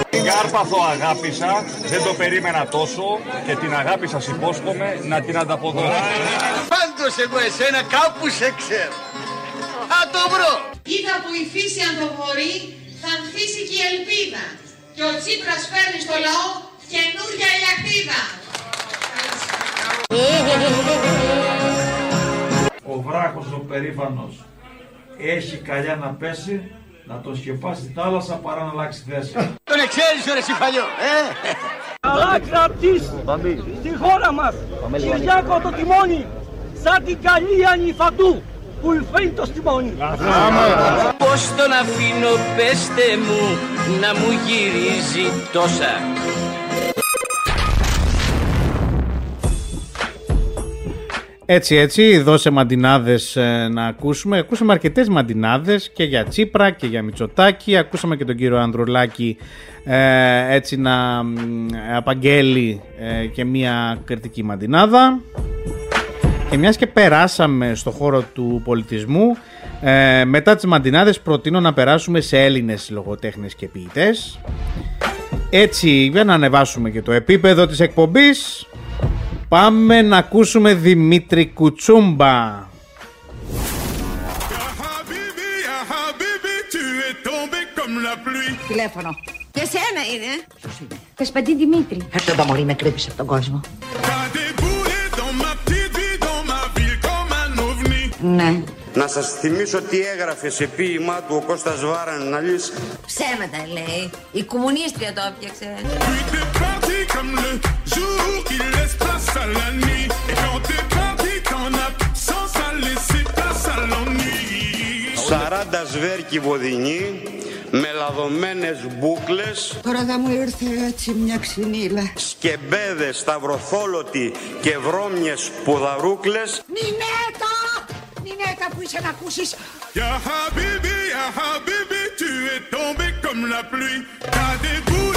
Την Κάρπαθο αγάπησα, δεν το περίμενα τόσο και την αγάπη σας υπόσχομαι να την ανταποδώσω. Πάντως εγώ εσένα κάπου σε ξέρω. Θα το βρω. Είδα που η φύση ανθοφορεί, θα ανθίσει και η ελπίδα. Και ο Τσίπρας φέρνει στο λαό καινούργια ηλιακτίδα. Ο βράχος ο περήφανος έχει καλιά να πέσει, να τον σκεπάσεις τη θάλασσα παρά να αλλάξει θέση. Τον εξαίρεις ρε Σιφαλιό, ε. Καλά κρατής στη χώρα μας. Κυριάκο το τιμόνι σαν την καλή ανηφαντού που υφαίνει το τιμόνι. Πώς τον αφήνω πέστε μου να μου γυρίζει τόσα. Έτσι έτσι, δώσε μαντινάδες ε, να ακούσουμε. Ακούσαμε αρκετές μαντινάδες και για Τσίπρα και για Μητσοτάκη. Ακούσαμε και τον κύριο Ανδρουλάκη ε, έτσι να μ, απαγγέλει ε, και μια κριτική μαντινάδα. Και μιας και περάσαμε στο χώρο του πολιτισμού, ε, μετά τις μαντινάδες προτείνω να περάσουμε σε Έλληνες λογοτέχνες και ποιητές. Έτσι, για να ανεβάσουμε και το επίπεδο της εκπομπής, πάμε να ακούσουμε Δημήτρη Κουτσούμπα. Τηλέφωνο. Και σένα είναι. Πεσπαντή Δημήτρη. Έρθω εδώ μωρή με κρύβεις από τον κόσμο. Ναι. Να σας θυμίσω τι έγραφε σε ποίημά του ο Κώστας Βάραναλης. Ψέματα λέει. Η κομμουνίστρια το έφτιαξε. Σαράντα σβέρκι βοδινή, με λαδωμένες μπούκλες, Τώρα θα μου ήρθε έτσι μια ξυνήλα. σκεμπέδες σταυροθόλωτοι και βρώμιες πουδαρούκλες, Νινέτα! Νινέτα που είσαι να ακούσεις. Ya Habibi, ya Habibi, tu es tombé comme la pluie. T'as déboulé dans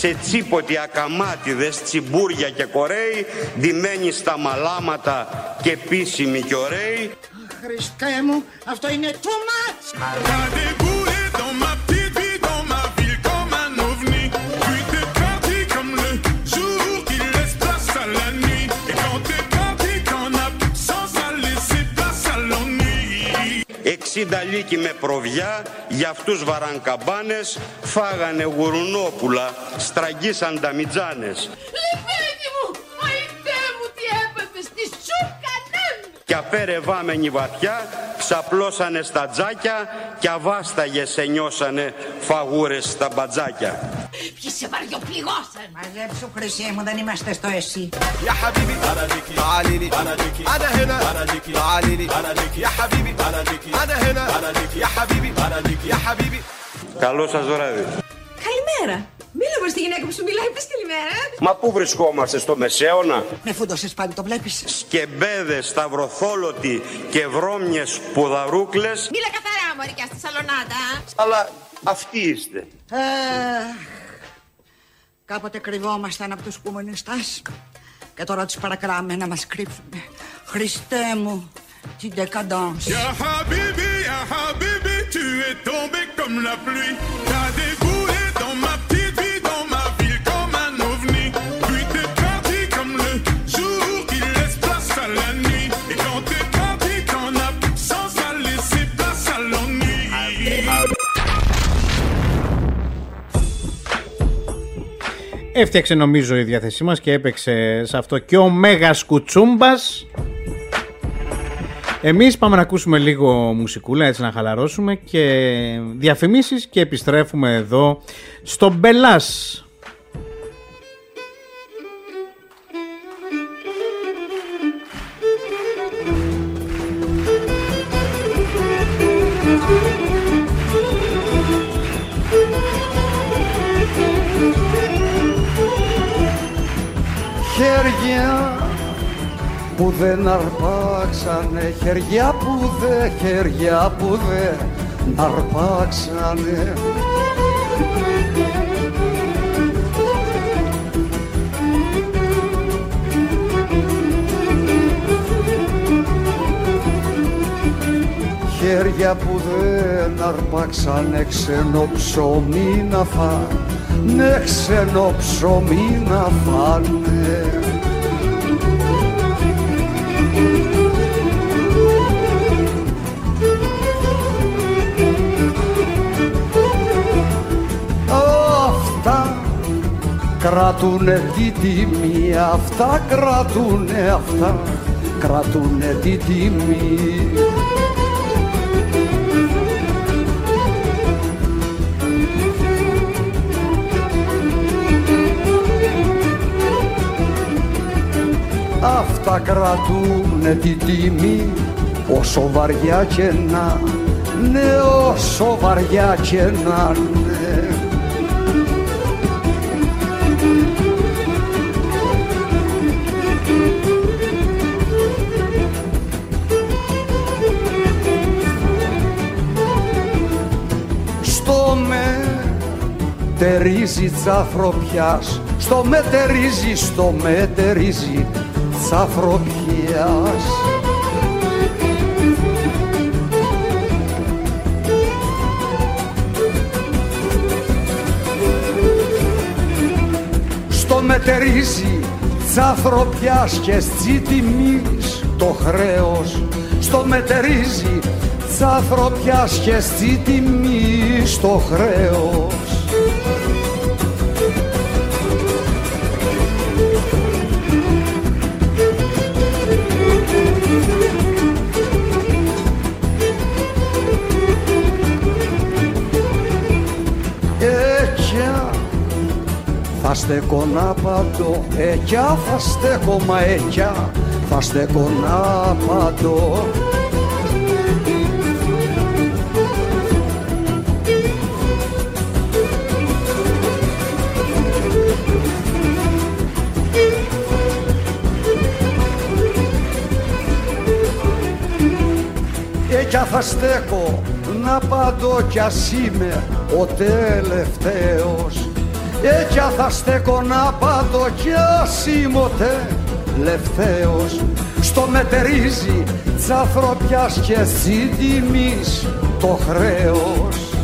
ξετσίποτοι ακαμάτιδες, τσιμπούρια και κορέοι, ντυμένοι στα μαλάματα και επίσημοι και ωραίοι, Χριστέ μου, αυτό είναι too much. L'ennui. 60 λύκοι με προβιά, για αυτούς βαρανκαμπάνες, φάγανε γουρουνόπουλα, στραγγίσαν τα μιτζάνες. Λιπέκι μου, μαϊτέ μου τι έπαθες, τι σου κανέν. Κι απέρευάμενοι βαθιά, ξαπλώσανε στα τζάκια κι αβάσταγες σε νιώσανε φαγούρες στα μπατζάκια. Ποιοι σε βαριοπληγώσαν. Μαζέψου χρυσή μου, δεν είμαστε στο εσύ. يا حبيبي انا ليكي تعالي لي انا ليكي انا هنا انا ليكي تعالي لي انا ليكي يا حبيبي انا ليكي انا هنا انا ليكي يا حبيبي انا ليكي يا حبيبي Καλό σας βράδυ. Καλημέρα. Μίλα μας στη γυναίκα που σου μιλάει, πες καλημέρα. Μα πού βρισκόμαστε στο Μεσαίωνα; Με φούντωσες πάλι, το βλέπεις. Σκεμπέδες, σταυροθόλωτοι και βρώμιες πουδαρούκλες. Μίλα καθαρά, μωρικιά, στη σαλονάτα. Αλλά αυτοί είστε. Ε, κάποτε κρυβόμασταν από τους κομμουνιστάς και τώρα τους παρακράμε να μας κρύψουν. Χριστέ μου, την decadence. Ya Habibi, ya Habibi, tu es tombé comme la pluie. T'as déboulé Έφτιαξε νομίζω η διάθεσή μας και έπαιξε σε αυτό και ο Μέγας Κουτσούμπας. Εμείς πάμε να ακούσουμε λίγο μουσικούλα έτσι να χαλαρώσουμε και διαφημίσεις και επιστρέφουμε εδώ στο Μπελάς. Που δεν αρπάξανε, χέρια που δε, χέρια που δεν αρπάξανε. Χέρια που δεν αρπάξανε ξένο ψωμί να φάνε, ναι ξένο ψωμί να φάνε. Κρατούνε τη τιμή, αυτά κρατούνε, αυτά κρατούνε τη τιμή. Αυτά κρατούνε τη τιμή όσο βαριά και να ναι όσο βαριά και να μετερίζει τσαφροπιάς στο μετερίζει, στο μετερίζει τσαφροπιάς. Στο μετερίζει τσαφροπιάς και στη τιμής το χρέος. Στο μετερίζει τσαφροπιάς και στη τιμής το χρέος στέκω να πατώ εκιά θα στέκω μα εκιά θα στέκω να πατώ Εκιά θα στέκω να πατώ κι ας είμαι ο τελευταίος Εκιά θα στέκω να πατώ κι ας είμαι ο τελευταίος Στο μετερίζει της ανθρωπιάς και ζητημής το χρέος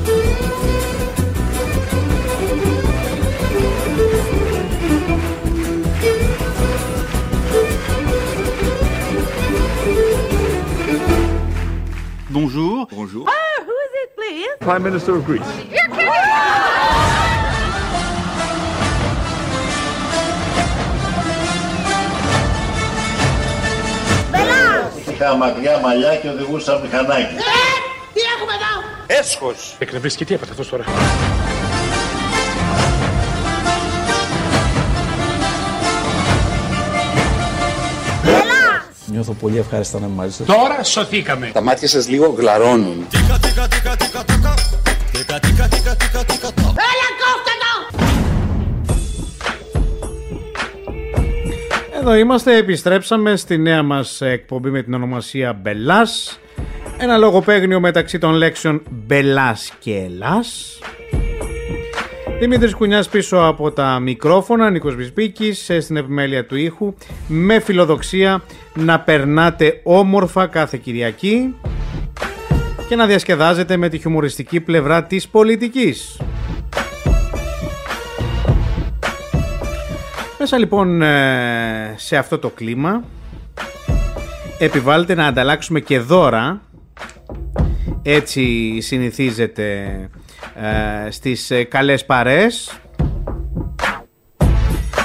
Bonjour. Bonjour. Oh, who is it, please? Prime Minister of Greece. Είχα μακριά μαλλιά και οδηγούσα μηχανάκι. Τι έχουμε εδώ! Έσχος. Εκνευρής και τι έπαθε αυτός τώρα; Νιώθω πολύ ευχάριστα να είμαι μαζί σας. Τώρα σωθήκαμε. Τα μάτια σας λίγο γλαρώνουν. Έλα, Εδώ είμαστε, επιστρέψαμε στη νέα μας εκπομπή με την ονομασία Μπελάς. Ένα λογοπαίγνιο μεταξύ των λέξεων Μπελάς και Ελλάς. Δημήτρης Κουνιάς πίσω από τα μικρόφωνα, Νίκος Βυσπίκης ε, στην επιμέλεια του ήχου με φιλοδοξία να περνάτε όμορφα κάθε Κυριακή και να διασκεδάζετε με τη χιουμοριστική πλευρά της πολιτικής. Μέσα λοιπόν ε, σε αυτό το κλίμα επιβάλλεται να ανταλλάξουμε και δώρα έτσι συνηθίζεται ε, στις ε, καλές παρές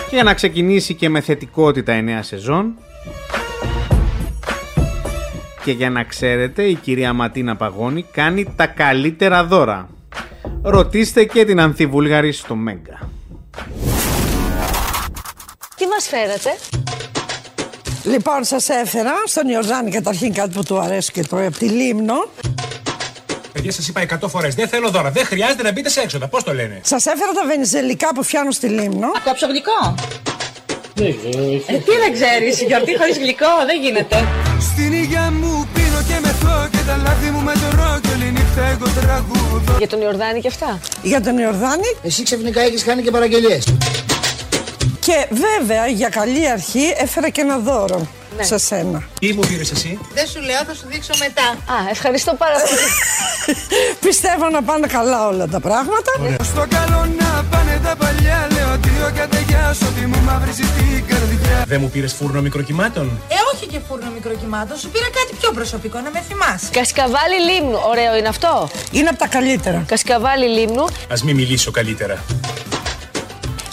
και για να ξεκινήσει και με θετικότητα η νέα σεζόν και για να ξέρετε η κυρία Ματίνα Παγώνη κάνει τα καλύτερα δώρα. Ρωτήστε και την Ανθιβούλγαρη στο Μέγκα. Τι μας φέρατε; Λοιπόν, σας έφερα στον Ιορδάνη καταρχήν κάτι που του αρέσει και τρώει από τη Λίμνο. Παιδιά σας είπα 100 φορές, δεν θέλω δώρα, δεν χρειάζεται να μπείτε σε έξοδα, πώς το λένε; Σας έφερα τα βενιζελικά που φτιάχνω στη Λίμνο. Κόψω γλυκό. Ε, τι δεν ξέρεις, γιορτή χωρίς γλυκό, δεν γίνεται. Στην υγειά μου πίνω και μεθώ και τα λάθη μου μετρώ και όλη νύχτα εγώ τραγουδώ Για τον Ιορδάνη και αυτά. Για τον Ιορδάνη. Εσύ ξαφνικά έχεις κάνει και παραγγελίες. Και βέβαια για καλή αρχή έφερα και ένα δώρο Ναι. σε σένα. Τι μου πήρες εσύ; Δεν σου λέω, θα σου δείξω μετά. Α, ευχαριστώ πάρα πολύ. *laughs* Πιστεύω να πάνε καλά όλα τα πράγματα. Στο καλό να πάνε τα παλιά Λέω δύο καταγιά Ότι μου μαυρίζει την καρδιά Δεν μου πήρες φούρνο μικροκυμάτων; Ε, όχι και φούρνο μικροκυμάτων, σου πήρα κάτι πιο προσωπικό να με θυμάσαι. Κασκαβάλι λίμνου, ωραίο είναι αυτό; Είναι από τα καλύτερα. Κασκαβάλι λίμνου. Ας μην μιλήσω καλύτερα.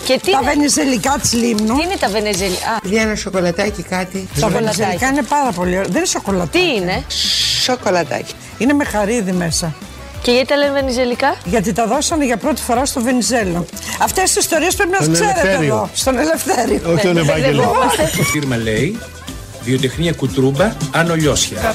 Και τι Τα είναι- βενιζελικά της Λίμνου. Τι είναι τα βενεζελικά; Α, Για ένα σοκολατάκι κάτι. Τα βενιζελικά είναι πάρα πολύ ωραία. Δεν είναι σοκολατάκι. τι είναι; Σοκολατάκι. Είναι με χαρίδι μέσα. Και γιατί τα λένε βενιζελικά. Γιατί τα δώσανε για πρώτη φορά στο Βενιζέλο. Αυτές τις ιστορίες πρέπει να τις Στον ξέρετε Ελευθέριο. εδώ. Στον Ελευθέριο. Όχι τον Ναι, Ευάγγελο. μπερδευόμαστε. Η φίρμα λέει βιοτεχνία κουτρούμπα ανολιώσια.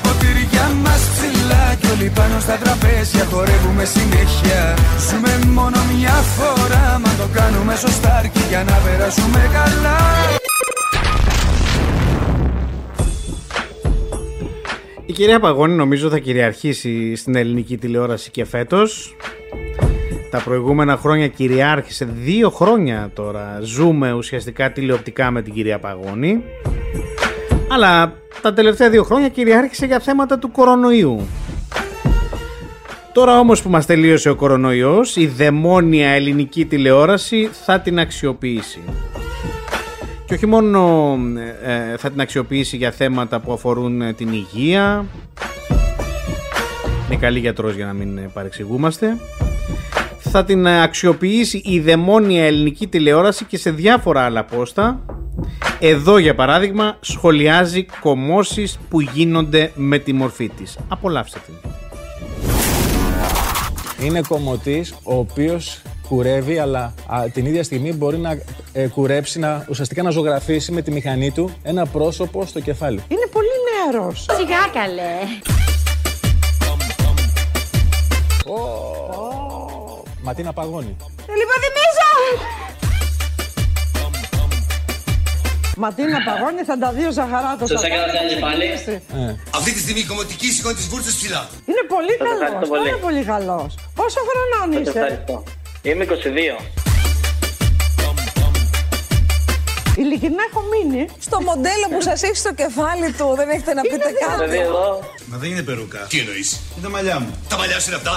Όλοι πάνω στα τραπέζια χορεύουμε συνέχεια Ζούμε μόνο μια φορά Μα το κάνουμε σωστά αρκεί για να περάσουμε καλά Η κυρία Παγώνη νομίζω θα κυριαρχήσει στην ελληνική τηλεόραση και φέτος. Τα προηγούμενα χρόνια κυριάρχησε, δύο χρόνια τώρα ζούμε ουσιαστικά τηλεοπτικά με την κυρία Παγώνη. Αλλά τα τελευταία δύο χρόνια κυριάρχησε για θέματα του κορονοϊού. Τώρα όμως που μας τελείωσε ο κορονοϊός, η δαιμόνια ελληνική τηλεόραση θα την αξιοποιήσει. Και όχι μόνο ε, θα την αξιοποιήσει για θέματα που αφορούν ε, την υγεία. Είναι καλή γιατρός για να μην ε, παρεξηγούμαστε. Θα την ε, αξιοποιήσει η δαιμόνια ελληνική τηλεόραση και σε διάφορα άλλα πόστα. Εδώ για παράδειγμα σχολιάζει κομμώσεις που γίνονται με τη μορφή της. Απολαύστε την. Είναι κομμωτής ο οποίος κουρεύει, αλλά α, την ίδια στιγμή μπορεί να ε, κουρέψει, να, ουσιαστικά να ζωγραφίσει με τη μηχανή του ένα πρόσωπο στο κεφάλι. Είναι πολύ νεαρός. Σιγά καλέ. Ματίνα Παγώνη. Λοιπόν, θυμίζω! Ματίνα Παγώνη θα τα δύο ζαχαράτος. Σας έκανα κάνει πάλι. Αυτή τη στιγμή η κομμωτική σηκώνει τις βούρτσες ψηλά. Είναι πολύ Σας ευχαριστώ καλός, πολύ. πάρα πολύ καλός. Πόσο χρονών Σας είσαι; ευχαριστώ. Είμαι 22. Ειλικρινά έχω μείνει. Στο μοντέλο που σας έχει στο κεφάλι του δεν έχετε να πείτε κάτι. Δηλαδή εδώ. Μα δεν είναι περούκα. Τι εννοείς; Είναι τα μαλλιά μου. Τα μαλλιά σου είναι αυτά.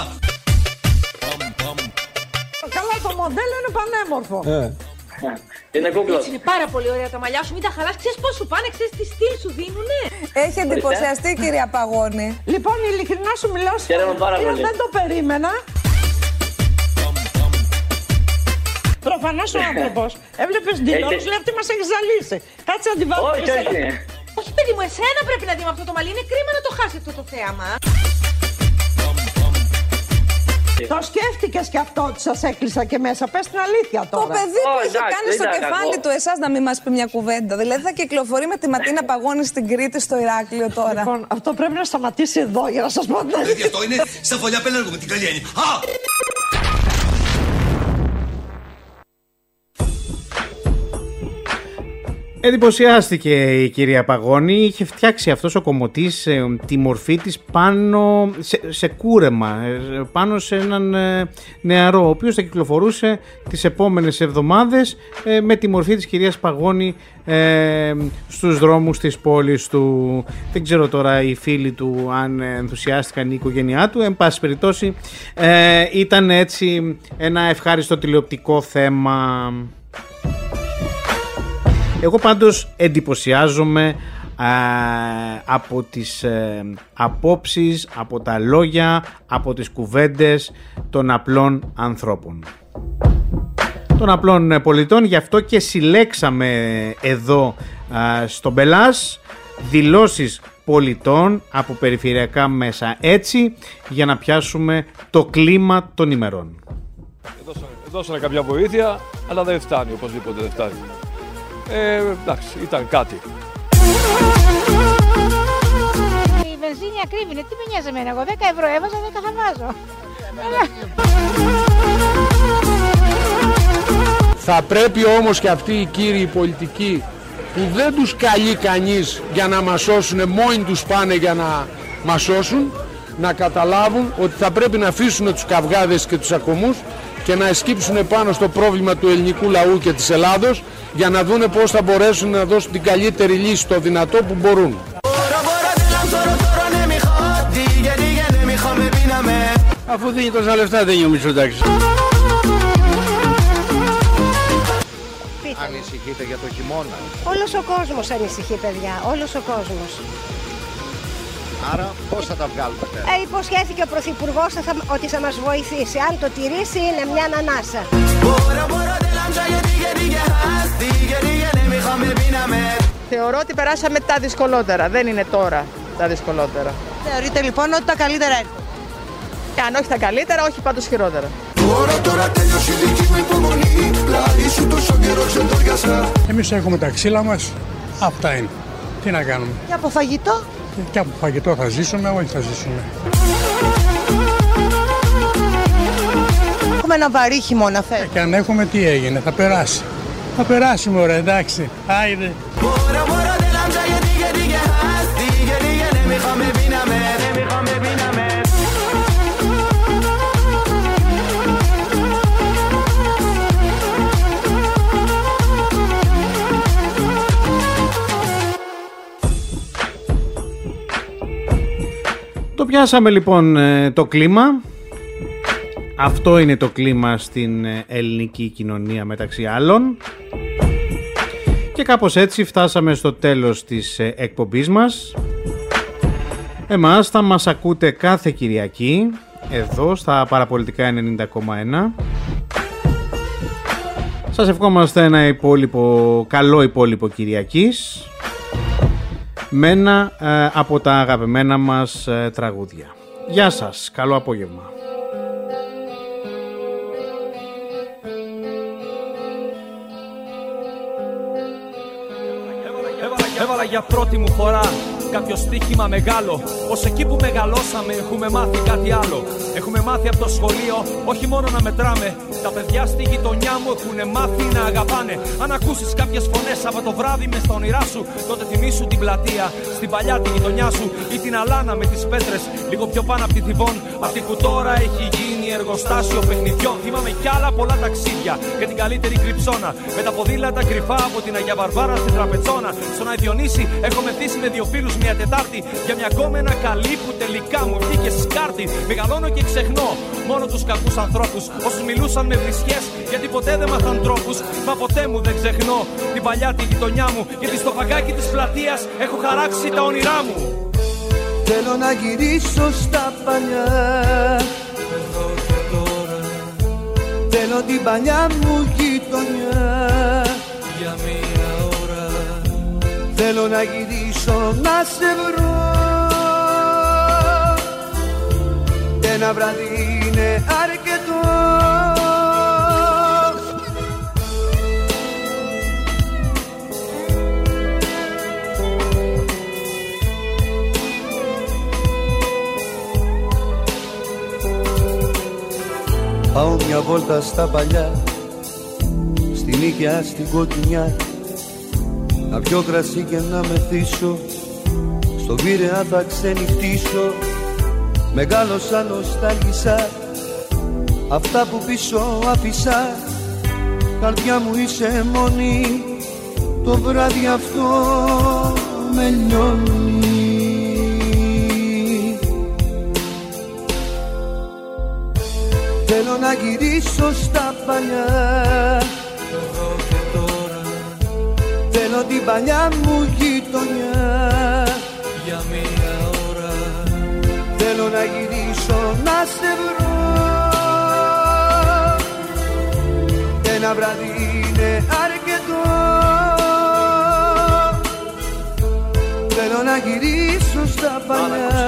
Καλά, το μοντέλο είναι πανέμορφο. Είναι κούκλος. Έτσι είναι πάρα πολύ ωραία τα μαλλιά σου. Μην τα χαλάς. Ξέρεις πώς σου πάνε, ξέρεις τι στυλ σου δίνουνε; Έχει εντυπωσιαστεί κυρία Παγώνη. Λοιπόν, ειλικρινά σου μιλάω. Χαίρομαι πάρα είναι, πολύ. Δεν το περίμενα. Προφανώς ο *laughs* άνθρωπος έβλεπες την τηλεόραση, λέει αυτή μας έχεις ζαλίσει. Κάτσε να την βάλω. Όχι, όχι. Όχι παιδί μου, εσένα πρέπει να δει με αυτό το μαλλί. Είναι κρίμα να το χάσει αυτό το θέαμα. Το σκέφτηκες και αυτό ότι σας έκλεισα και μέσα. Πες την αλήθεια Το τώρα. παιδί που Ω, έχει εντάξει, κάνει δεν στο ήταν κεφάλι κακό. του εσάς να μην μας πει μια κουβέντα. Δηλαδή θα κυκλοφορεί με τη Ματίνα Παγώνη στην Κρήτη στο Ηράκλειο τώρα. Λοιπόν, αυτό πρέπει να σταματήσει εδώ για να σας πω την Δηλαδή αλήθεια. αυτό είναι σαν φωλιά πέλαργο με την καλή έννοια. Α! Εντυπωσιάστηκε η κυρία Παγώνη, είχε φτιάξει αυτός ο κομμωτής ε, τη μορφή της πάνω σε, σε κούρεμα, ε, πάνω σε έναν ε, νεαρό, ο οποίος θα κυκλοφορούσε τις επόμενες εβδομάδες ε, με τη μορφή της κυρίας Παγώνη ε, στους δρόμους της πόλης του. Δεν ξέρω τώρα οι φίλοι του αν ενθουσιάστηκαν η οικογένειά του, εν πάση περιπτώσει ε, ήταν έτσι ένα ευχάριστο τηλεοπτικό θέμα. Εγώ πάντως εντυπωσιάζομαι α, από τις ε, απόψεις, από τα λόγια, από τις κουβέντες των απλών ανθρώπων. Των απλών ε, πολιτών, γι' αυτό και συλλέξαμε εδώ α, στον Πελάς δηλώσεις πολιτών από περιφερειακά μέσα έτσι για να πιάσουμε το κλίμα των ημερών. Δώσανε, δώσανε κάποια βοήθεια, αλλά δεν φτάνει, οπωσδήποτε δεν φτάνει. Ε, εντάξει, ήταν κάτι. Η βενζίνη ακρίβεινε. Τι με νοιάζει εμένα. Εγώ 10 ευρώ έβαζα, 10 θα βάζω. Θα πρέπει όμως και αυτοί οι κύριοι πολιτικοί που δεν τους καλεί κανείς για να μας σώσουν, μόνοι τους πάνε για να μας σώσουν, να καταλάβουν ότι θα πρέπει να αφήσουν τους καυγάδες και τους ακομούς και να εσκύψουν πάνω στο πρόβλημα του ελληνικού λαού και της Ελλάδος για να δούνε πώς θα μπορέσουν να δώσουν την καλύτερη λύση το δυνατό που μπορούν. Αφού δίνει τόσα λεφτά δεν είναι ο Μητσοτάκης. Ανησυχείτε για το χειμώνα. Όλος ο κόσμος ανησυχεί, παιδιά. Όλος ο κόσμος. Άρα πώς θα τα βγάλουμε πέρα. Ε, υποσχέθηκε ο Πρωθυπουργός ότι θα μας βοηθήσει. Αν το τηρήσει, είναι μια ανανάσα. Θεωρώ ότι περάσαμε τα δυσκολότερα. Δεν είναι τώρα τα δυσκολότερα. Θεωρείτε λοιπόν ότι τα καλύτερα έρχονται. Και αν όχι τα καλύτερα, όχι πάντως χειρότερα. Τώρα τώρα τέλειωσε η δική μου υπομονή Πλάι σου τόσο καιρό ξεντόριασα Εμείς έχουμε τα ξύλα μας, αυτά είναι. Τι να κάνουμε; Και από φαγητό. Και από φαγητό θα ζήσουμε, όχι θα ζήσουμε. Έχουμε ένα βαρύ χειμώνα φέτος. Και αν έχουμε τι έγινε, θα περάσει. Θα περάσει μωρέ, εντάξει. Άιδε. Πιάσαμε λοιπόν ε, το κλίμα. Αυτό είναι το κλίμα στην ε, ελληνική κοινωνία μεταξύ άλλων. Και κάπως έτσι φτάσαμε στο τέλος της ε, εκπομπής μας. Εμάς θα μας ακούτε κάθε Κυριακή εδώ στα παραπολιτικά 90,1. Σας ευχόμαστε ένα υπόλοιπο, καλό υπόλοιπο Κυριακής μένα ε, από τα αγαπημένα μας ε, τραγούδια. Γεια σας, καλό απόγευμα. Έβαλα για πρώτη μου φορά κάποιο στοίχημα μεγάλο. Πω εκεί που μεγαλώσαμε έχουμε μάθει κάτι άλλο. Έχουμε μάθει από το σχολείο όχι μόνο να μετράμε. Τα παιδιά στη γειτονιά μου έχουν μάθει να αγαπάνε. Αν ακούσεις κάποιες φωνές από το βράδυ μες στα όνειρά σου, τότε θυμίσου την πλατεία στην παλιά τη γειτονιά σου ή την αλάνα με τις πέτρες λίγο πιο πάνω από τη θυβόν. Αυτή που τώρα έχει γίνει εργοστάσιο παιχνιδιών. Θυμάμαι κι άλλα πολλά ταξίδια για την καλύτερη κρυψώνα. Με τα ποδήλατα κρυφά από την Αγία Βαρβάρα στην Τραπετσόνα. Στον Αϊδιονύση έχω μεθύσει με δύο φίλους μια Τετάρτη για μια γκόμενα καλή που τελικά μου βγήκε σκάρτη. Μεγαλώνω και ξεχνώ μόνο τους κακούς ανθρώπους. Όσους μιλούσαν με βρισιέ γιατί ποτέ δεν μάθαν τρόπους. Μα ποτέ μου δεν ξεχνώ την παλιά τη γειτονιά μου. Γιατί στο παγκάκι της πλατείας έχω χαράξει τα όνειρά μου. Θέλω να γυρίσω στα παλιά Θέλω την παλιά μου γειτονιά. Για μία ώρα Θέλω να γυρίσω να σε βρω. Ένα βράδυ είναι αρκετό Πάω μια βόλτα στα παλιά Στην οίκια, στην κοκκινιά Να πιω κρασί και να μεθύσω Στο Πειραιά θα ξενυχτήσω. Μεγάλωσα νοστάλγησα Αυτά που πίσω άφησα. Καρδιά μου είσαι μόνη Το βράδυ αυτό με λιώνει να γυρίσω στα παλιά. Εδώ και τώρα Θέλω την παλιά μου γειτονιά. Για μία ώρα. Θέλω να γυρίσω να σε βρω. Ένα βράδυ είναι αρκετό. Θέλω να γυρίσω στα παλιά